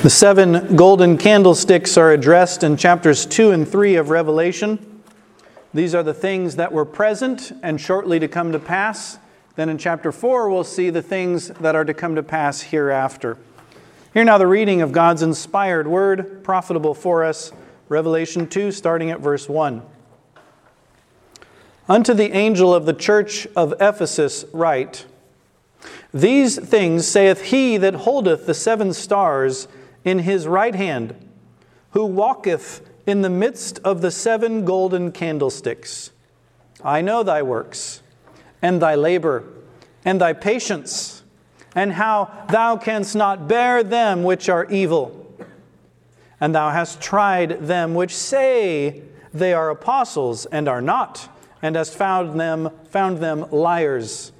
The seven golden candlesticks are addressed in chapters 2 and 3 of Revelation. These are the things that were present and shortly to come to pass. Then in chapter 4, we'll see the things that are to come to pass hereafter. Here now the reading of God's inspired word, profitable for us, Revelation 2, starting at verse 1. Unto the angel of the church of Ephesus write, These things saith he that holdeth the seven stars in his right hand, who walketh in the midst of the seven golden candlesticks. I know thy works, and thy labor, and thy patience, and how thou canst not bear them which are evil. And thou hast tried them which say they are apostles and are not, and hast found them, found them liars,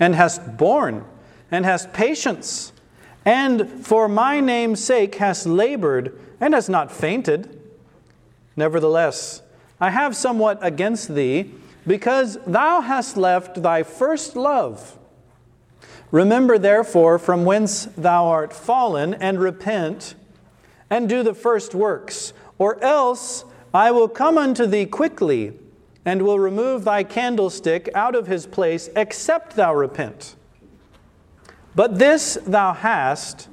and hast borne, and hast patience and for my name's sake hast labored and hast not fainted. Nevertheless, I have somewhat against thee, because thou hast left thy first love. Remember therefore from whence thou art fallen, and repent, and do the first works, or else I will come unto thee quickly, and will remove thy candlestick out of his place, except thou repent. But this thou hast,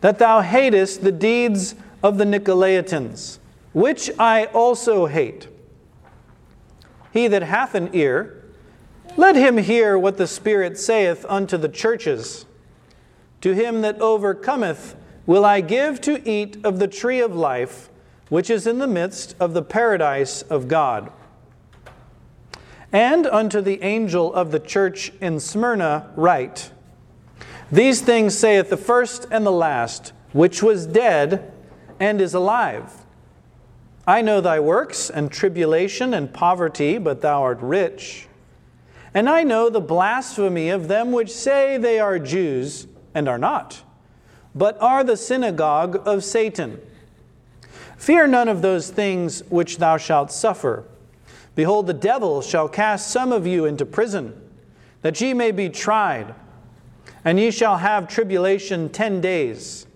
that thou hatest the deeds of the Nicolaitans, which I also hate. He that hath an ear, let him hear what the Spirit saith unto the churches. To him that overcometh will I give to eat of the tree of life, which is in the midst of the paradise of God. And unto the angel of the church in Smyrna write, these things saith the first and the last, which was dead and is alive. I know thy works, and tribulation and poverty, but thou art rich. And I know the blasphemy of them which say they are Jews, and are not, but are the synagogue of Satan. Fear none of those things which thou shalt suffer. Behold, the devil shall cast some of you into prison, that ye may be tried and ye shall have tribulation ten days.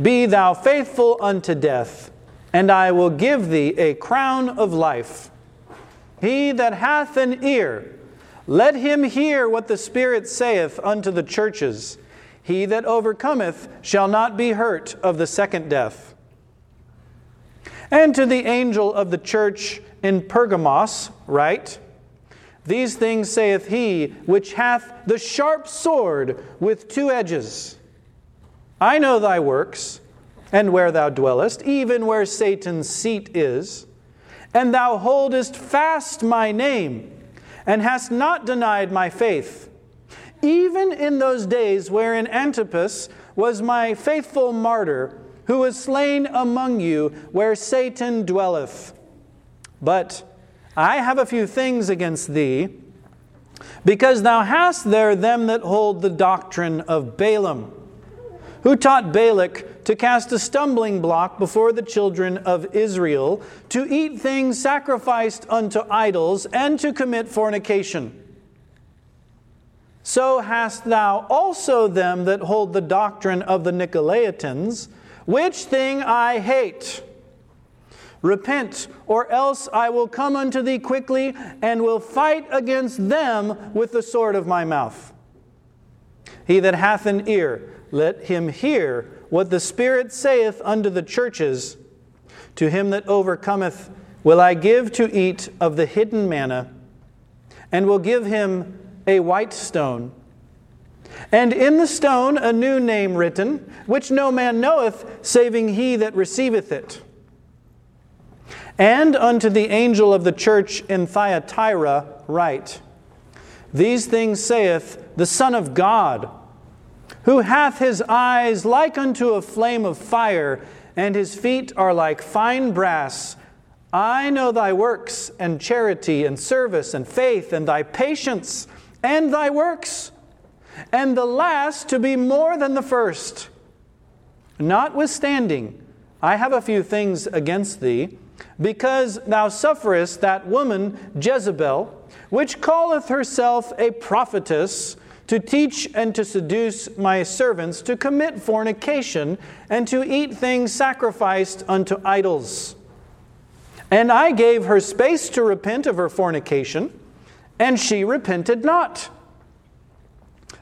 Be thou faithful unto death, and I will give thee a crown of life. He that hath an ear, let him hear what the Spirit saith unto the churches. He that overcometh shall not be hurt of the second death. And to the angel of the church in Pergamos, write, these things saith he which hath the sharp sword with two edges. I know thy works, and where thou dwellest, even where Satan's seat is. And thou holdest fast my name, and hast not denied my faith, even in those days wherein Antipas was my faithful martyr, who was slain among you, where Satan dwelleth. But I have a few things against thee, because thou hast there them that hold the doctrine of Balaam, who taught Balak to cast a stumbling block before the children of Israel, to eat things sacrificed unto idols, and to commit fornication. So hast thou also them that hold the doctrine of the Nicolaitans, which thing I hate. Repent, or else I will come unto thee quickly and will fight against them with the sword of my mouth. He that hath an ear, let him hear what the Spirit saith unto the churches. To him that overcometh will I give to eat of the hidden manna, and will give him a white stone. And in the stone a new name written, which no man knoweth, saving he that receiveth it. And unto the angel of the church in Thyatira write These things saith the Son of God, who hath his eyes like unto a flame of fire, and his feet are like fine brass. I know thy works, and charity, and service, and faith, and thy patience, and thy works, and the last to be more than the first. Notwithstanding, I have a few things against thee because thou sufferest that woman Jezebel, which calleth herself a prophetess, to teach and to seduce my servants to commit fornication and to eat things sacrificed unto idols. And I gave her space to repent of her fornication, and she repented not.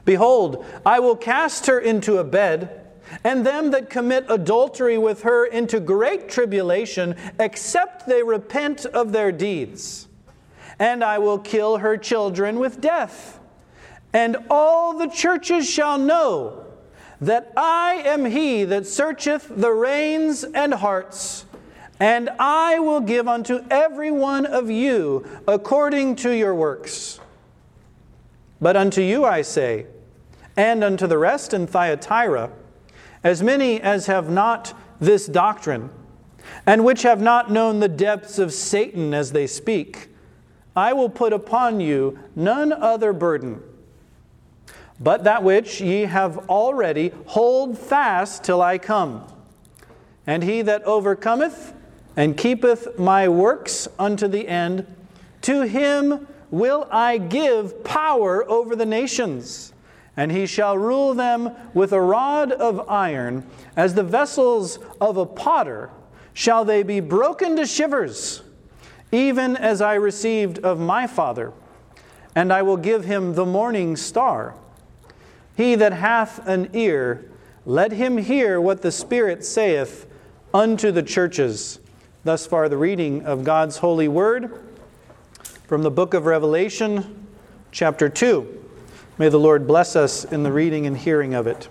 Behold, I will cast her into a bed, and them that commit adultery with her into great tribulation, except they repent of their deeds. And I will kill her children with death. And all the churches shall know that I am he that searcheth the reins and hearts and I will give unto every one of you according to your works. But unto you I say, and unto the rest in Thyatira, as many as have not this doctrine, and which have not known the depths of Satan as they speak, I will put upon you none other burden, but that which ye have already hold fast till I come. And he that overcometh, and keepeth my works unto the end, to him will I give power over the nations, and he shall rule them with a rod of iron, as the vessels of a potter shall they be broken to shivers, even as I received of my Father. And I will give him the morning star. He that hath an ear, let him hear what the Spirit saith unto the churches. Thus far, the reading of God's holy word from the book of Revelation, chapter 2. May the Lord bless us in the reading and hearing of it.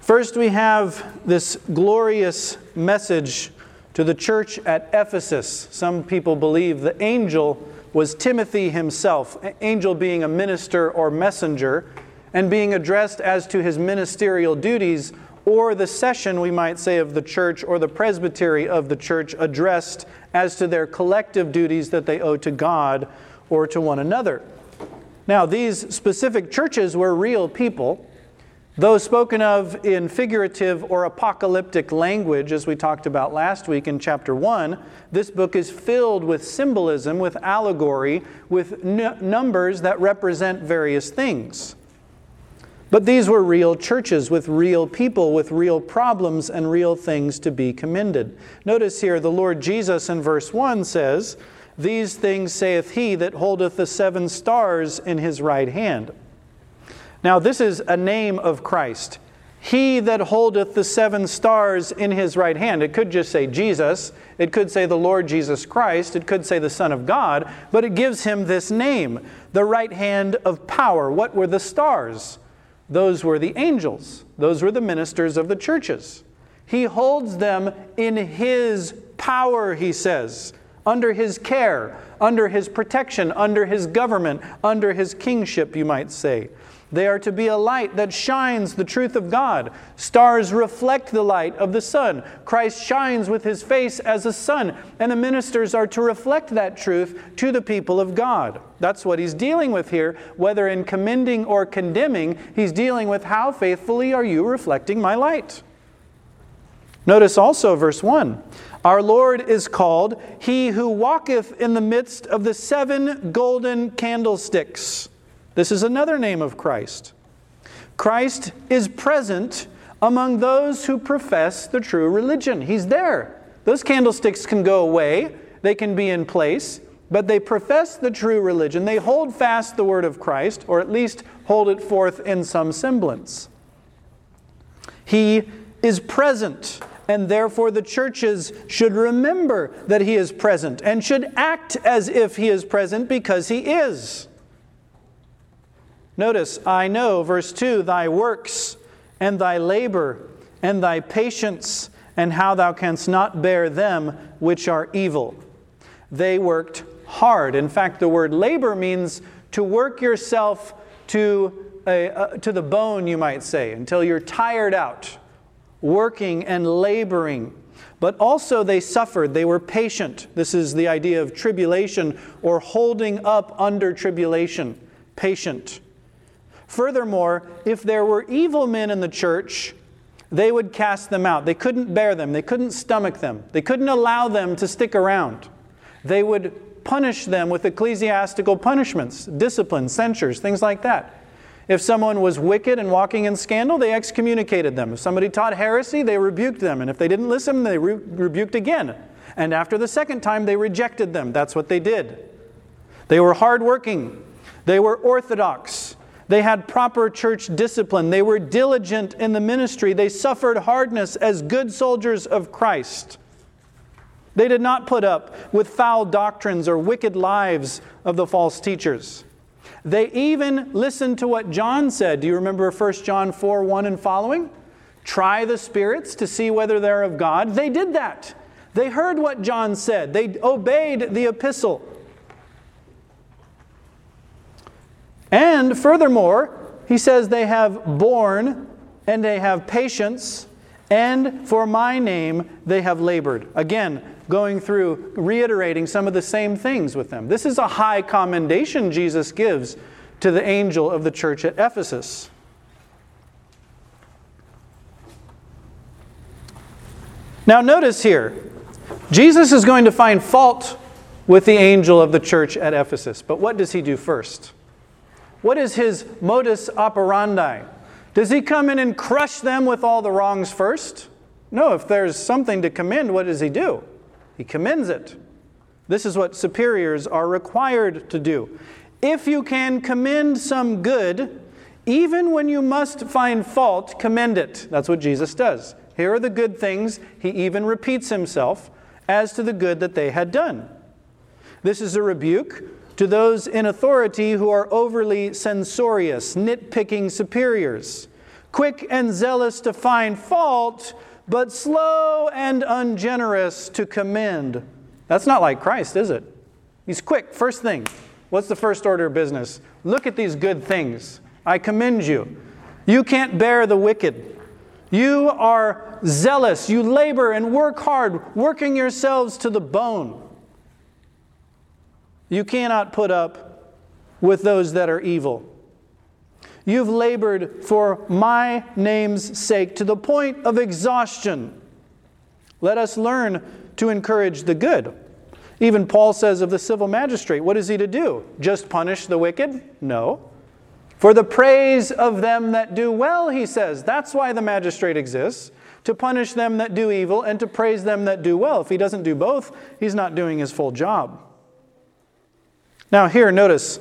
First, we have this glorious message to the church at Ephesus. Some people believe the angel was Timothy himself, angel being a minister or messenger, and being addressed as to his ministerial duties or the session, we might say, of the church or the presbytery of the church addressed as to their collective duties that they owe to God or to one another. Now, these specific churches were real people. Those spoken of in figurative or apocalyptic language, as we talked about last week in chapter 1, this book is filled with symbolism, with allegory, with n- numbers that represent various things. But these were real churches with real people, with real problems and real things to be commended. Notice here the Lord Jesus in verse 1 says, These things saith he that holdeth the seven stars in his right hand. Now, this is a name of Christ. He that holdeth the seven stars in his right hand. It could just say Jesus. It could say the Lord Jesus Christ. It could say the Son of God. But it gives him this name, the right hand of power. What were the stars? Those were the angels, those were the ministers of the churches. He holds them in His power, he says, under His care, under His protection, under His government, under His kingship, you might say. They are to be a light that shines the truth of God. Stars reflect the light of the sun. Christ shines with his face as a sun, and the ministers are to reflect that truth to the people of God. That's what he's dealing with here. Whether in commending or condemning, he's dealing with how faithfully are you reflecting my light. Notice also verse 1. Our Lord is called He who walketh in the midst of the seven golden candlesticks. This is another name of Christ. Christ is present among those who profess the true religion. He's there. Those candlesticks can go away, they can be in place, but they profess the true religion. They hold fast the word of Christ, or at least hold it forth in some semblance. He is present, and therefore the churches should remember that He is present and should act as if He is present because He is. Notice, I know, verse 2, thy works and thy labor and thy patience, and how thou canst not bear them which are evil. They worked hard. In fact, the word labor means to work yourself to, a, uh, to the bone, you might say, until you're tired out, working and laboring. But also, they suffered. They were patient. This is the idea of tribulation or holding up under tribulation. Patient. Furthermore, if there were evil men in the church, they would cast them out. They couldn't bear them, they couldn't stomach them, they couldn't allow them to stick around. They would punish them with ecclesiastical punishments, discipline, censures, things like that. If someone was wicked and walking in scandal, they excommunicated them. If somebody taught heresy, they rebuked them. And if they didn't listen, they re- rebuked again. And after the second time, they rejected them. That's what they did. They were hardworking, they were orthodox, they had proper church discipline, they were diligent in the ministry, they suffered hardness as good soldiers of Christ. They did not put up with foul doctrines or wicked lives of the false teachers. They even listened to what John said. Do you remember 1 John 4 1 and following? Try the spirits to see whether they're of God. They did that. They heard what John said, they obeyed the epistle. And furthermore, he says they have borne and they have patience, and for my name they have labored. Again, going through, reiterating some of the same things with them. This is a high commendation Jesus gives to the angel of the church at Ephesus. Now, notice here, Jesus is going to find fault with the angel of the church at Ephesus. But what does he do first? What is his modus operandi? Does he come in and crush them with all the wrongs first? No, if there's something to commend, what does he do? He commends it. This is what superiors are required to do. If you can commend some good, even when you must find fault, commend it. That's what Jesus does. Here are the good things. He even repeats himself as to the good that they had done. This is a rebuke to those in authority who are overly censorious, nitpicking superiors, quick and zealous to find fault, but slow and ungenerous to commend. That's not like Christ, is it? He's quick. First thing, what's the first order of business? Look at these good things. I commend you. You can't bear the wicked. You are zealous. You labor and work hard, working yourselves to the bone. You cannot put up with those that are evil. You've labored for my name's sake to the point of exhaustion. Let us learn to encourage the good. Even Paul says of the civil magistrate, what is he to do? Just punish the wicked? No. For the praise of them that do well, he says. That's why the magistrate exists, to punish them that do evil and to praise them that do well. If he doesn't do both, he's not doing his full job. Now, here, notice,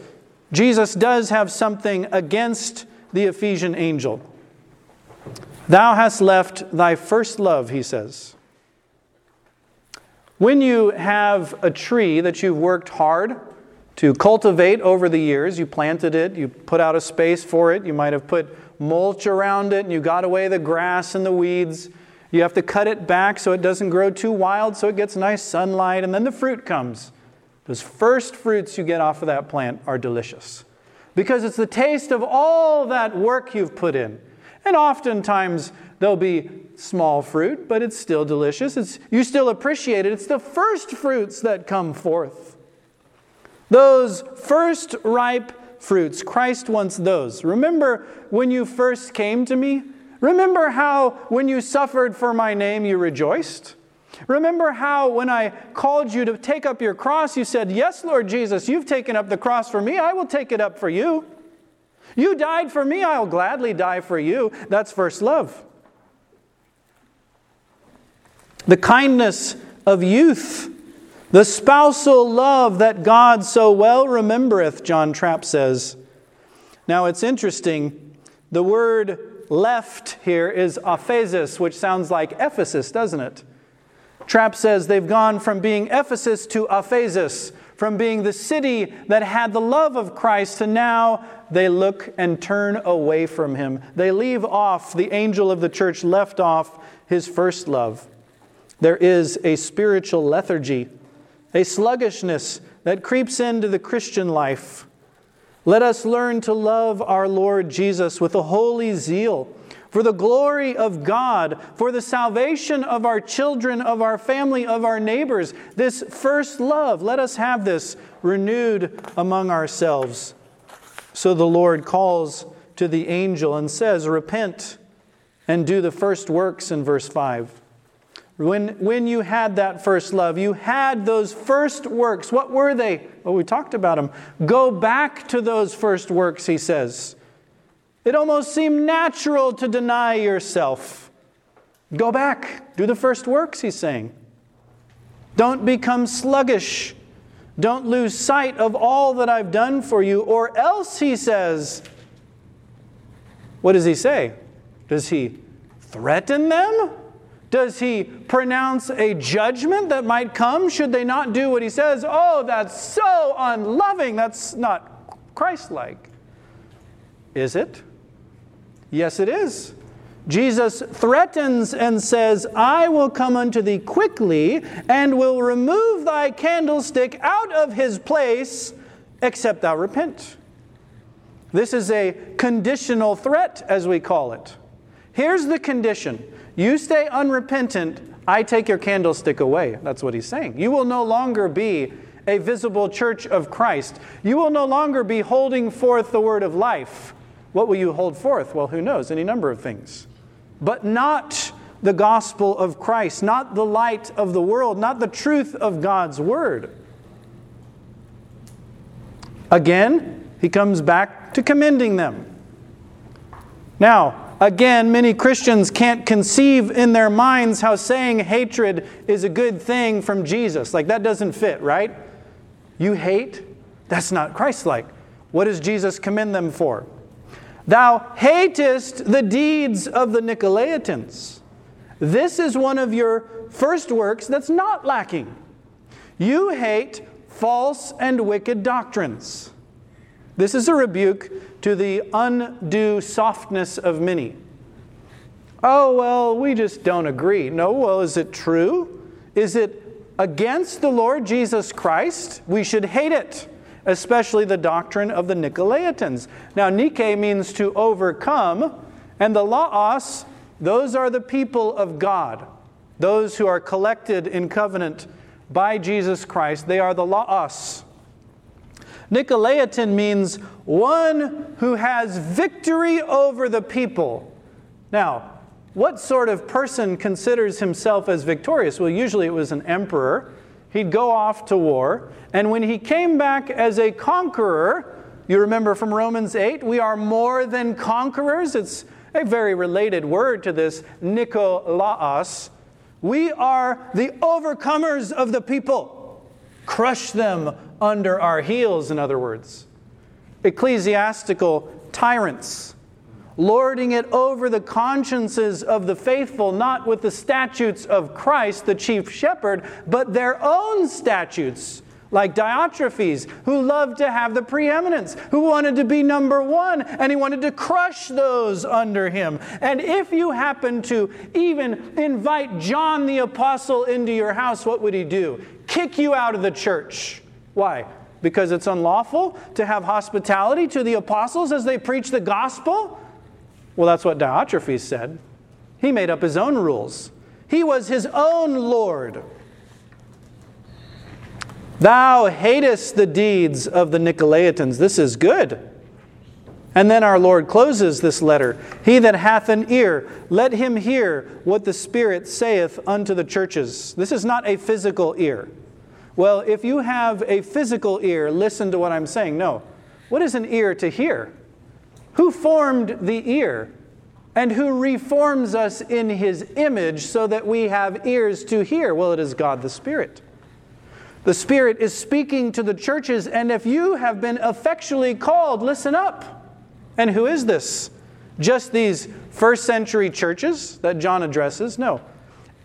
Jesus does have something against the Ephesian angel. Thou hast left thy first love, he says. When you have a tree that you've worked hard to cultivate over the years. You planted it, you put out a space for it, you might have put mulch around it, and you got away the grass and the weeds. You have to cut it back so it doesn't grow too wild, so it gets nice sunlight, and then the fruit comes. Those first fruits you get off of that plant are delicious because it's the taste of all that work you've put in. And oftentimes there'll be small fruit, but it's still delicious. It's, you still appreciate it. It's the first fruits that come forth. Those first ripe fruits, Christ wants those. Remember when you first came to me? Remember how when you suffered for my name you rejoiced? Remember how when I called you to take up your cross, you said, Yes, Lord Jesus, you've taken up the cross for me, I will take it up for you. You died for me, I'll gladly die for you. That's first love. The kindness of youth the spousal love that God so well remembereth, John Trapp says. Now it's interesting, the word left here is aphesis, which sounds like Ephesus, doesn't it? Trapp says they've gone from being Ephesus to aphesis, from being the city that had the love of Christ to now they look and turn away from him. They leave off, the angel of the church left off his first love. There is a spiritual lethargy a sluggishness that creeps into the Christian life. Let us learn to love our Lord Jesus with a holy zeal for the glory of God, for the salvation of our children, of our family, of our neighbors. This first love, let us have this renewed among ourselves. So the Lord calls to the angel and says, Repent and do the first works in verse 5. When, when you had that first love, you had those first works. What were they? Well, we talked about them. Go back to those first works, he says. It almost seemed natural to deny yourself. Go back, do the first works, he's saying. Don't become sluggish. Don't lose sight of all that I've done for you, or else, he says, what does he say? Does he threaten them? Does he pronounce a judgment that might come should they not do what he says? Oh, that's so unloving. That's not Christ like. Is it? Yes, it is. Jesus threatens and says, I will come unto thee quickly and will remove thy candlestick out of his place, except thou repent. This is a conditional threat, as we call it. Here's the condition you stay unrepentant, I take your candlestick away. That's what he's saying. You will no longer be a visible church of Christ. You will no longer be holding forth the word of life. What will you hold forth? Well, who knows? Any number of things. But not the gospel of Christ, not the light of the world, not the truth of God's word. Again, he comes back to commending them. Now, Again, many Christians can't conceive in their minds how saying hatred is a good thing from Jesus. Like, that doesn't fit, right? You hate? That's not Christ like. What does Jesus commend them for? Thou hatest the deeds of the Nicolaitans. This is one of your first works that's not lacking. You hate false and wicked doctrines. This is a rebuke to the undue softness of many. Oh, well, we just don't agree. No, well, is it true? Is it against the Lord Jesus Christ? We should hate it, especially the doctrine of the Nicolaitans. Now, Nike means to overcome, and the Laos, those are the people of God, those who are collected in covenant by Jesus Christ. They are the Laos. Nicolaitan means one who has victory over the people. Now, what sort of person considers himself as victorious? Well, usually it was an emperor. He'd go off to war, and when he came back as a conqueror, you remember from Romans 8, we are more than conquerors. It's a very related word to this, Nikolaos. We are the overcomers of the people. Crush them under our heels, in other words. Ecclesiastical tyrants, lording it over the consciences of the faithful, not with the statutes of Christ, the chief shepherd, but their own statutes like Diotrephes, who loved to have the preeminence, who wanted to be number one, and he wanted to crush those under him. And if you happen to even invite John the Apostle into your house, what would he do? Kick you out of the church. Why? Because it's unlawful to have hospitality to the apostles as they preach the gospel? Well, that's what Diotrephes said. He made up his own rules. He was his own Lord. Thou hatest the deeds of the Nicolaitans. This is good. And then our Lord closes this letter He that hath an ear, let him hear what the Spirit saith unto the churches. This is not a physical ear. Well, if you have a physical ear, listen to what I'm saying. No. What is an ear to hear? Who formed the ear? And who reforms us in his image so that we have ears to hear? Well, it is God the Spirit. The Spirit is speaking to the churches, and if you have been effectually called, listen up. And who is this? Just these first century churches that John addresses? No.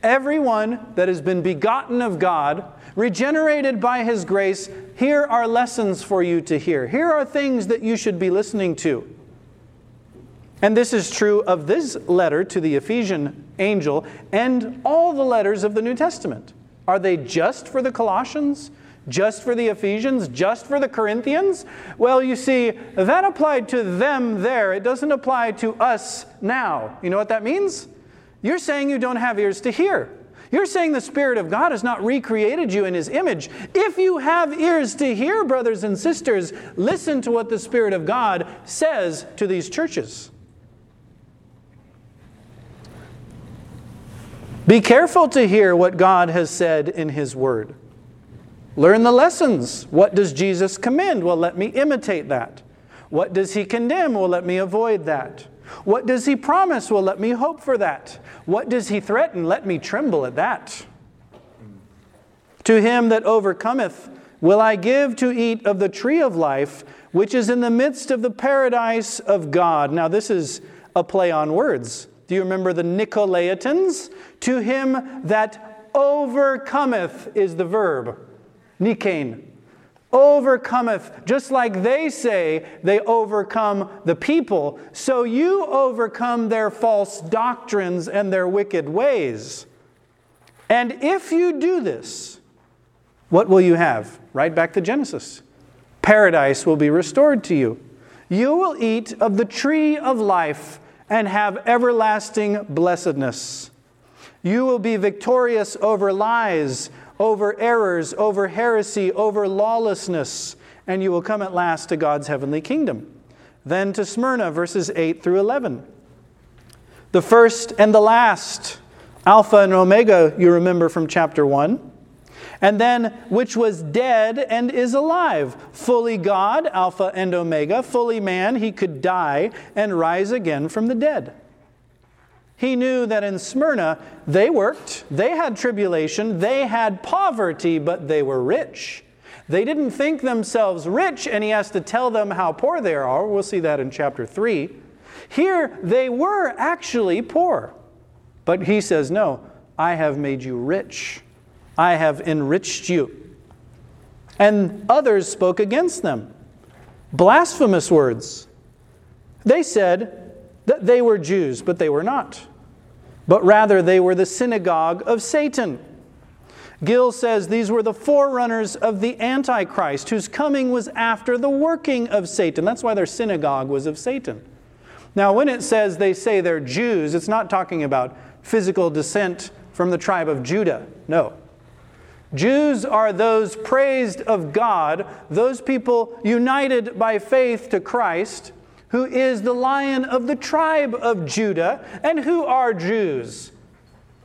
Everyone that has been begotten of God regenerated by His grace, here are lessons for you to hear. Here are things that you should be listening to. And this is true of this letter to the Ephesian angel and all the letters of the New Testament. Are they just for the Colossians? Just for the Ephesians? Just for the Corinthians? Well, you see, that applied to them there. It doesn't apply to us now. You know what that means? You're saying you don't have ears to hear. You're saying the Spirit of God has not recreated you in His image. If you have ears to hear, brothers and sisters, listen to what the Spirit of God says to these churches. Be careful to hear what God has said in His Word. Learn the lessons. What does Jesus commend? Well, let me imitate that. What does he condemn? Well, let me avoid that. What does he promise? Well, let me hope for that. What does he threaten? Let me tremble at that. To him that overcometh, will I give to eat of the tree of life, which is in the midst of the paradise of God. Now, this is a play on words. Do you remember the Nicolaitans? To him that overcometh is the verb, Nikain overcometh, just like they say they overcome the people, so you overcome their false doctrines and their wicked ways. And if you do this, what will you have? Right back to Genesis. Paradise will be restored to you. You will eat of the tree of life and have everlasting blessedness. You will be victorious over lies, over errors, over heresy, over lawlessness, and you will come at last to God's heavenly kingdom. Then to Smyrna, verses 8 through 11. The first and the last, Alpha and Omega, you remember from chapter 1. And then, which was dead and is alive, fully God, Alpha and Omega, fully man, he could die and rise again from the dead. He knew that in Smyrna, they worked, they had tribulation, they had poverty, but they were rich. They didn't think themselves rich, and he has to tell them how poor they are. We'll see that in chapter 3. Here, they were actually poor. But he says, No, I have made you rich, I have enriched you. And others spoke against them. Blasphemous words. They said, that they were Jews, but they were not. But rather, they were the synagogue of Satan. Gill says these were the forerunners of the Antichrist, whose coming was after the working of Satan. That's why their synagogue was of Satan. Now, when it says they say they're Jews, it's not talking about physical descent from the tribe of Judah. No. Jews are those praised of God, those people united by faith to Christ who is the lion of the tribe of Judah, and who are Jews?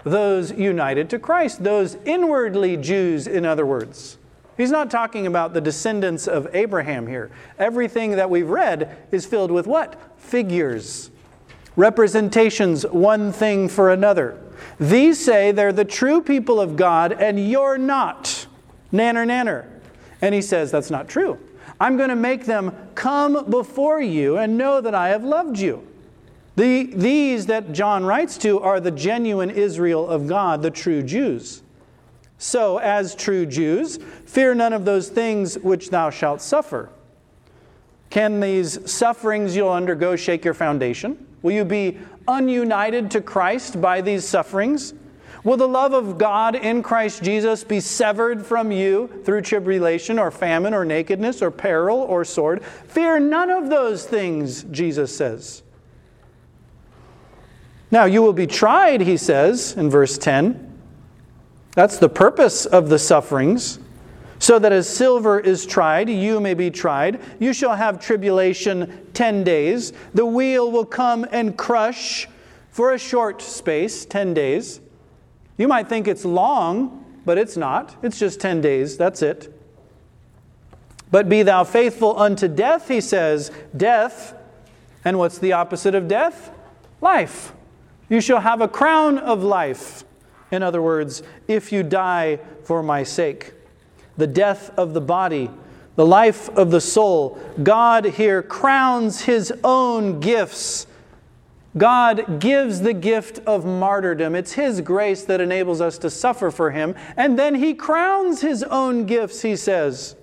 Those united to Christ, those inwardly Jews, in other words. He's not talking about the descendants of Abraham here. Everything that we've read is filled with what? Figures, representations, one thing for another. These say they're the true people of God, and you're not. Nanner, nanner. And he says that's not true. I'm going to make them come before you and know that I have loved you. The, these that John writes to are the genuine Israel of God, the true Jews. So, as true Jews, fear none of those things which thou shalt suffer. Can these sufferings you'll undergo shake your foundation? Will you be ununited to Christ by these sufferings? Will the love of God in Christ Jesus be severed from you through tribulation or famine or nakedness or peril or sword? Fear none of those things, Jesus says. Now, you will be tried, he says in verse 10. That's the purpose of the sufferings. So that as silver is tried, you may be tried. You shall have tribulation 10 days. The wheel will come and crush for a short space, 10 days. You might think it's long, but it's not. It's just 10 days. That's it. But be thou faithful unto death, he says. Death. And what's the opposite of death? Life. You shall have a crown of life. In other words, if you die for my sake. The death of the body, the life of the soul. God here crowns his own gifts God gives the gift of martyrdom. It's His grace that enables us to suffer for Him. And then He crowns His own gifts, He says.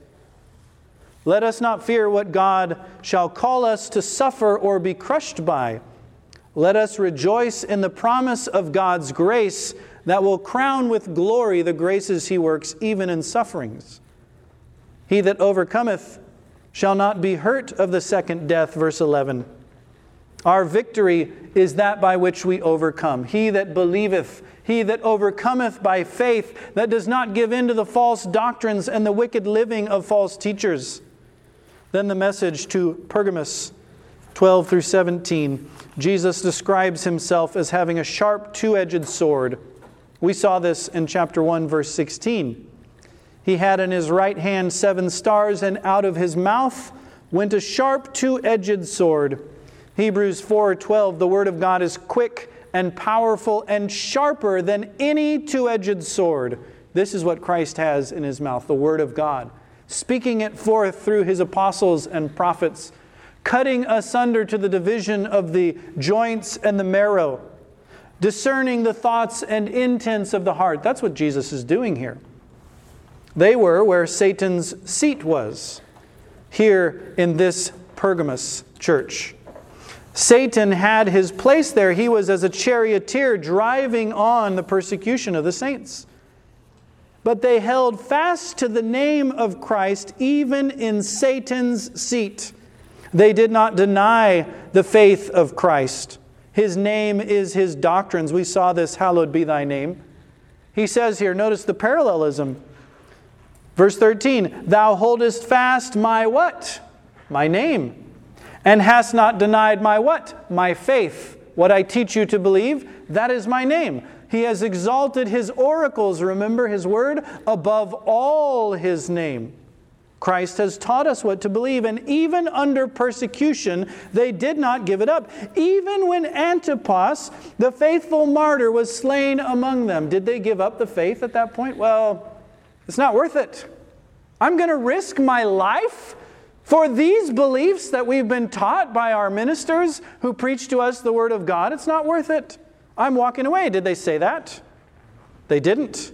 Let us not fear what God shall call us to suffer or be crushed by. Let us rejoice in the promise of God's grace that will crown with glory the graces He works even in sufferings. He that overcometh shall not be hurt of the second death, verse 11. Our victory is that by which we overcome. He that believeth, he that overcometh by faith, that does not give in to the false doctrines and the wicked living of false teachers. Then the message to Pergamos 12 through 17. Jesus describes himself as having a sharp two edged sword. We saw this in chapter 1, verse 16. He had in his right hand seven stars, and out of his mouth went a sharp two-edged sword. Hebrews 4:12 The word of God is quick and powerful and sharper than any two-edged sword. This is what Christ has in his mouth, the word of God, speaking it forth through his apostles and prophets, cutting asunder to the division of the joints and the marrow, discerning the thoughts and intents of the heart. That's what Jesus is doing here. They were where Satan's seat was, here in this Pergamos church. Satan had his place there. He was as a charioteer driving on the persecution of the saints. But they held fast to the name of Christ even in Satan's seat. They did not deny the faith of Christ. His name is his doctrines. We saw this, hallowed be thy name. He says here, notice the parallelism. Verse 13, Thou holdest fast my what? My name. And hast not denied my what? My faith. What I teach you to believe, that is my name. He has exalted his oracles, remember his word, above all his name. Christ has taught us what to believe, and even under persecution, they did not give it up. Even when Antipas, the faithful martyr, was slain among them, did they give up the faith at that point? Well, it's not worth it. I'm going to risk my life for these beliefs that we've been taught by our ministers who preach to us the Word of God. It's not worth it. I'm walking away. Did they say that? They didn't.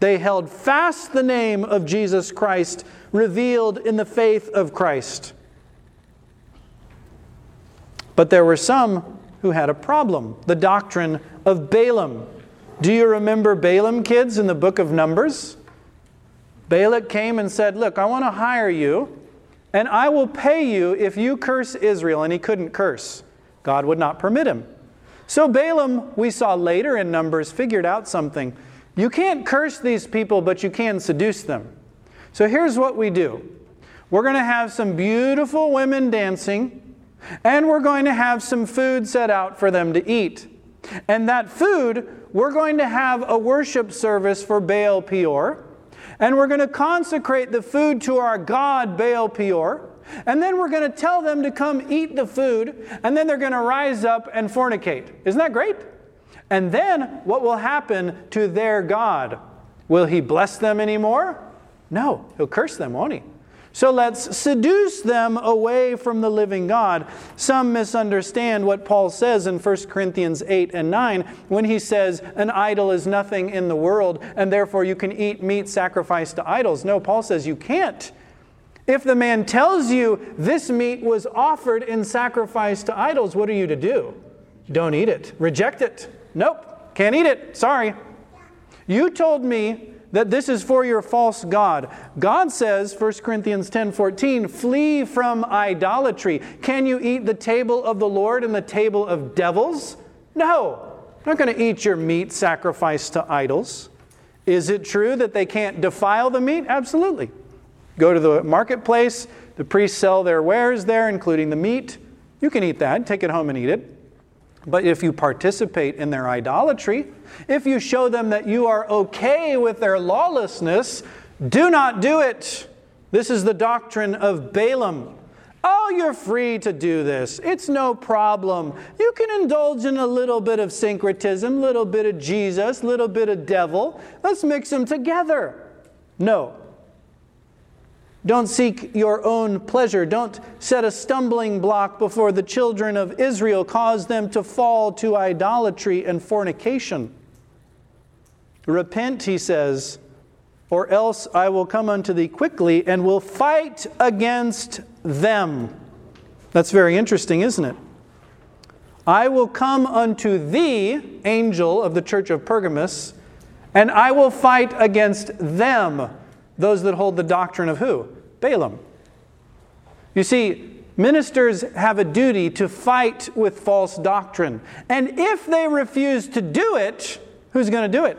They held fast the name of Jesus Christ, revealed in the faith of Christ. But there were some who had a problem the doctrine of Balaam. Do you remember Balaam, kids, in the book of Numbers? Balak came and said, Look, I want to hire you, and I will pay you if you curse Israel. And he couldn't curse, God would not permit him. So Balaam, we saw later in Numbers, figured out something. You can't curse these people, but you can seduce them. So here's what we do we're going to have some beautiful women dancing, and we're going to have some food set out for them to eat. And that food, we're going to have a worship service for Baal Peor and we're going to consecrate the food to our God, Baal Peor. And then we're going to tell them to come eat the food, and then they're going to rise up and fornicate. Isn't that great? And then what will happen to their God? Will he bless them anymore? No, he'll curse them, won't he? So let's seduce them away from the living God. Some misunderstand what Paul says in 1 Corinthians 8 and 9 when he says, An idol is nothing in the world, and therefore you can eat meat sacrificed to idols. No, Paul says you can't. If the man tells you this meat was offered in sacrifice to idols, what are you to do? Don't eat it. Reject it. Nope, can't eat it. Sorry. You told me that this is for your false God. God says, 1 Corinthians 10 14, flee from idolatry. Can you eat the table of the Lord and the table of devils? No. I'm not going to eat your meat sacrificed to idols. Is it true that they can't defile the meat? Absolutely. Go to the marketplace, the priests sell their wares there, including the meat. You can eat that, take it home and eat it. But if you participate in their idolatry, if you show them that you are okay with their lawlessness, do not do it. This is the doctrine of Balaam. Oh, you're free to do this. It's no problem. You can indulge in a little bit of syncretism, little bit of Jesus, little bit of devil. Let's mix them together. No, don't seek your own pleasure. Don't set a stumbling block before the children of Israel, cause them to fall to idolatry and fornication. Repent, he says, or else I will come unto thee quickly and will fight against them. That's very interesting, isn't it? I will come unto thee, angel of the church of Pergamos, and I will fight against them those that hold the doctrine of who? Balaam. You see, ministers have a duty to fight with false doctrine. And if they refuse to do it, who's going to do it?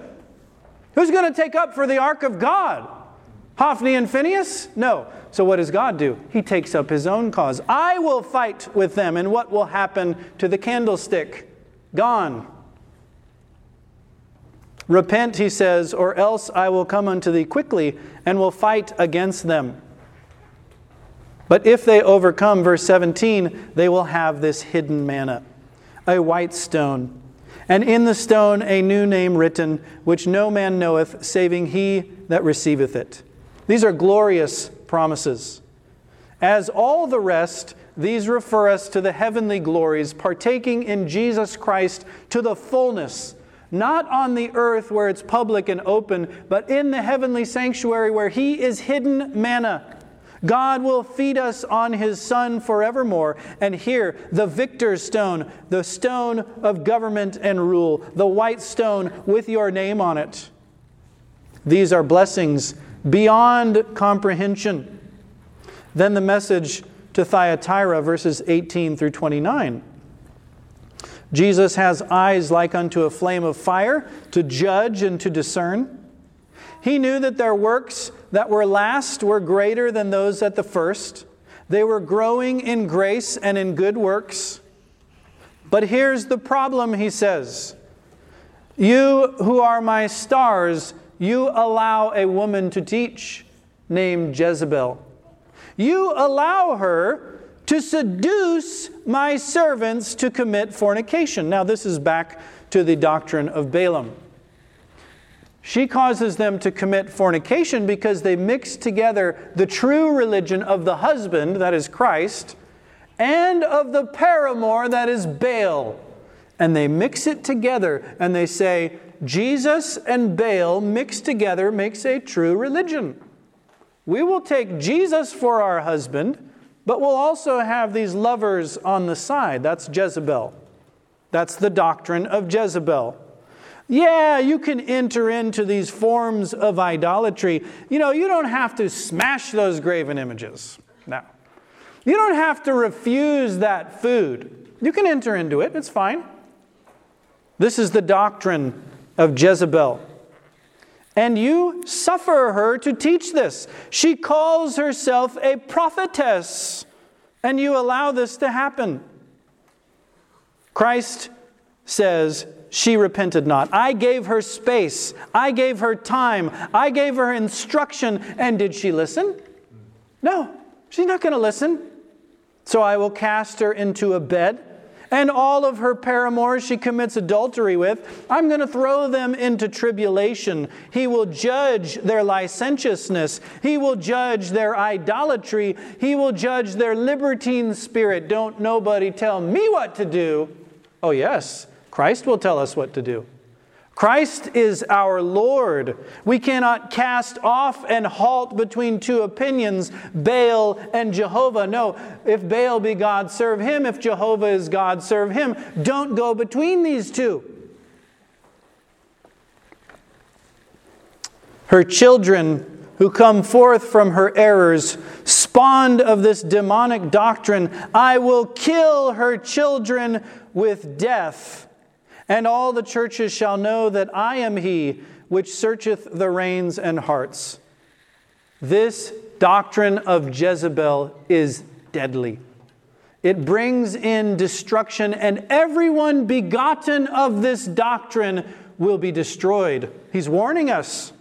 Who's going to take up for the ark of God? Hophni and Phinehas? No. So what does God do? He takes up his own cause. I will fight with them, and what will happen to the candlestick? Gone. Repent, he says, or else I will come unto thee quickly and will fight against them. But if they overcome, verse 17, they will have this hidden manna, a white stone, and in the stone a new name written, which no man knoweth, saving he that receiveth it. These are glorious promises. As all the rest, these refer us to the heavenly glories, partaking in Jesus Christ to the fullness, not on the earth where it's public and open, but in the heavenly sanctuary where He is hidden manna. God will feed us on His Son forevermore. And here, the victor's stone, the stone of government and rule, the white stone with your name on it. These are blessings beyond comprehension. Then the message to Thyatira, verses 18 through 29. Jesus has eyes like unto a flame of fire to judge and to discern. He knew that their works that were last were greater than those at the first. They were growing in grace and in good works. But here's the problem, he says You who are my stars, you allow a woman to teach named Jezebel. You allow her to seduce my servants to commit fornication. Now, this is back to the doctrine of Balaam. She causes them to commit fornication because they mix together the true religion of the husband, that is Christ, and of the paramour, that is Baal. And they mix it together and they say, Jesus and Baal mixed together makes a true religion. We will take Jesus for our husband, but we'll also have these lovers on the side. That's Jezebel. That's the doctrine of Jezebel. Yeah, you can enter into these forms of idolatry. You know, you don't have to smash those graven images. No. You don't have to refuse that food. You can enter into it, it's fine. This is the doctrine of Jezebel. And you suffer her to teach this. She calls herself a prophetess, and you allow this to happen. Christ says, She repented not. I gave her space, I gave her time, I gave her instruction, and did she listen? No, she's not going to listen. So I will cast her into a bed and all of her paramours she commits adultery with, I'm going to throw them into tribulation. He will judge their licentiousness. He will judge their idolatry. He will judge their libertine spirit. Don't nobody tell me what to do. Oh, yes, Christ will tell us what to do. Christ is our Lord. We cannot cast off and halt between two opinions, Baal and Jehovah. No, if Baal be God, serve him. If Jehovah is God, serve him. Don't go between these two. Her children who come forth from her errors, spawned of this demonic doctrine, I will kill her children with death and all the churches shall know that I am he which searcheth the reins and hearts. This doctrine of Jezebel is deadly. It brings in destruction, and everyone begotten of this doctrine will be destroyed. He's warning us.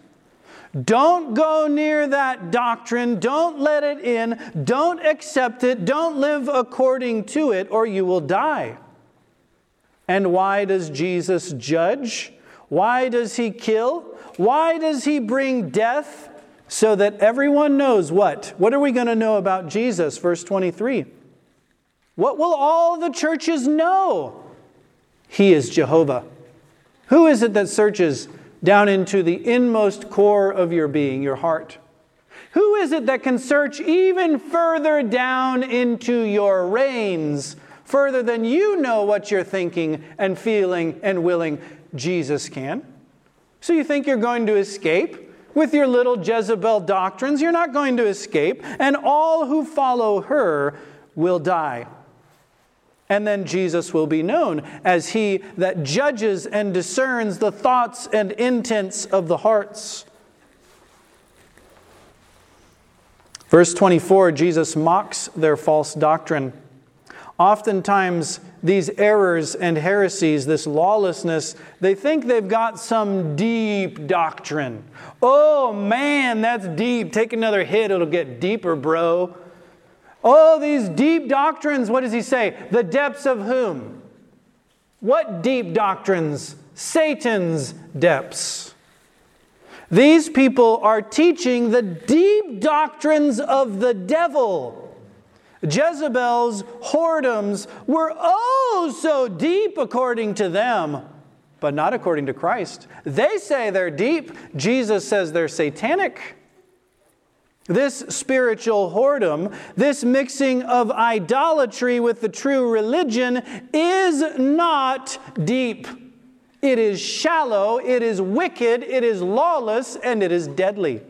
Don't go near that doctrine. Don't let it in. Don't accept it. Don't live according to it, or you will die. And why does Jesus judge? Why does he kill? Why does he bring death? So that everyone knows what? What are we going to know about Jesus? Verse 23. What will all the churches know? He is Jehovah. Who is it that searches down into the inmost core of your being, your heart? Who is it that can search even further down into your reins? Further than you know what you're thinking and feeling and willing. Jesus can. So you think you're going to escape? With your little Jezebel doctrines, you're not going to escape, and all who follow her will die. And then Jesus will be known as he that judges and discerns the thoughts and intents of the hearts. Verse 24 Jesus mocks their false doctrine. Oftentimes, these errors and heresies, this lawlessness, they think they've got some deep doctrine. Oh man, that's deep. Take another hit, it'll get deeper, bro. Oh, these deep doctrines, what does he say? The depths of whom? What deep doctrines? Satan's depths. These people are teaching the deep doctrines of the devil. Jezebel's whoredoms were oh so deep according to them, but not according to Christ. They say they're deep, Jesus says they're satanic. This spiritual whoredom, this mixing of idolatry with the true religion, is not deep. It is shallow, it is wicked, it is lawless, and it is deadly.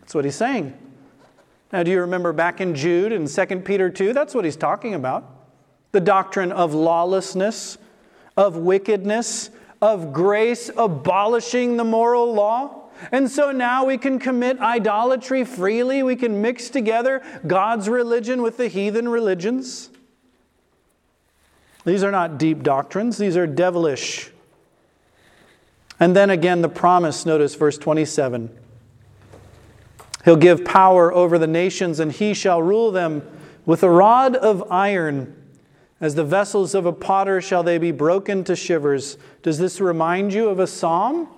That's what he's saying. Now, do you remember back in Jude and 2 Peter 2? That's what he's talking about. The doctrine of lawlessness, of wickedness, of grace abolishing the moral law. And so now we can commit idolatry freely. We can mix together God's religion with the heathen religions. These are not deep doctrines, these are devilish. And then again, the promise, notice verse 27. He'll give power over the nations, and he shall rule them with a rod of iron. As the vessels of a potter shall they be broken to shivers. Does this remind you of a psalm?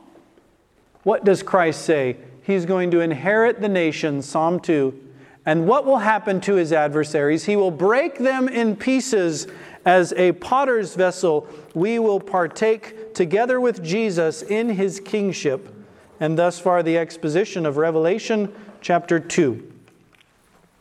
What does Christ say? He's going to inherit the nations, Psalm 2. And what will happen to his adversaries? He will break them in pieces as a potter's vessel. We will partake together with Jesus in his kingship. And thus far, the exposition of Revelation chapter 2.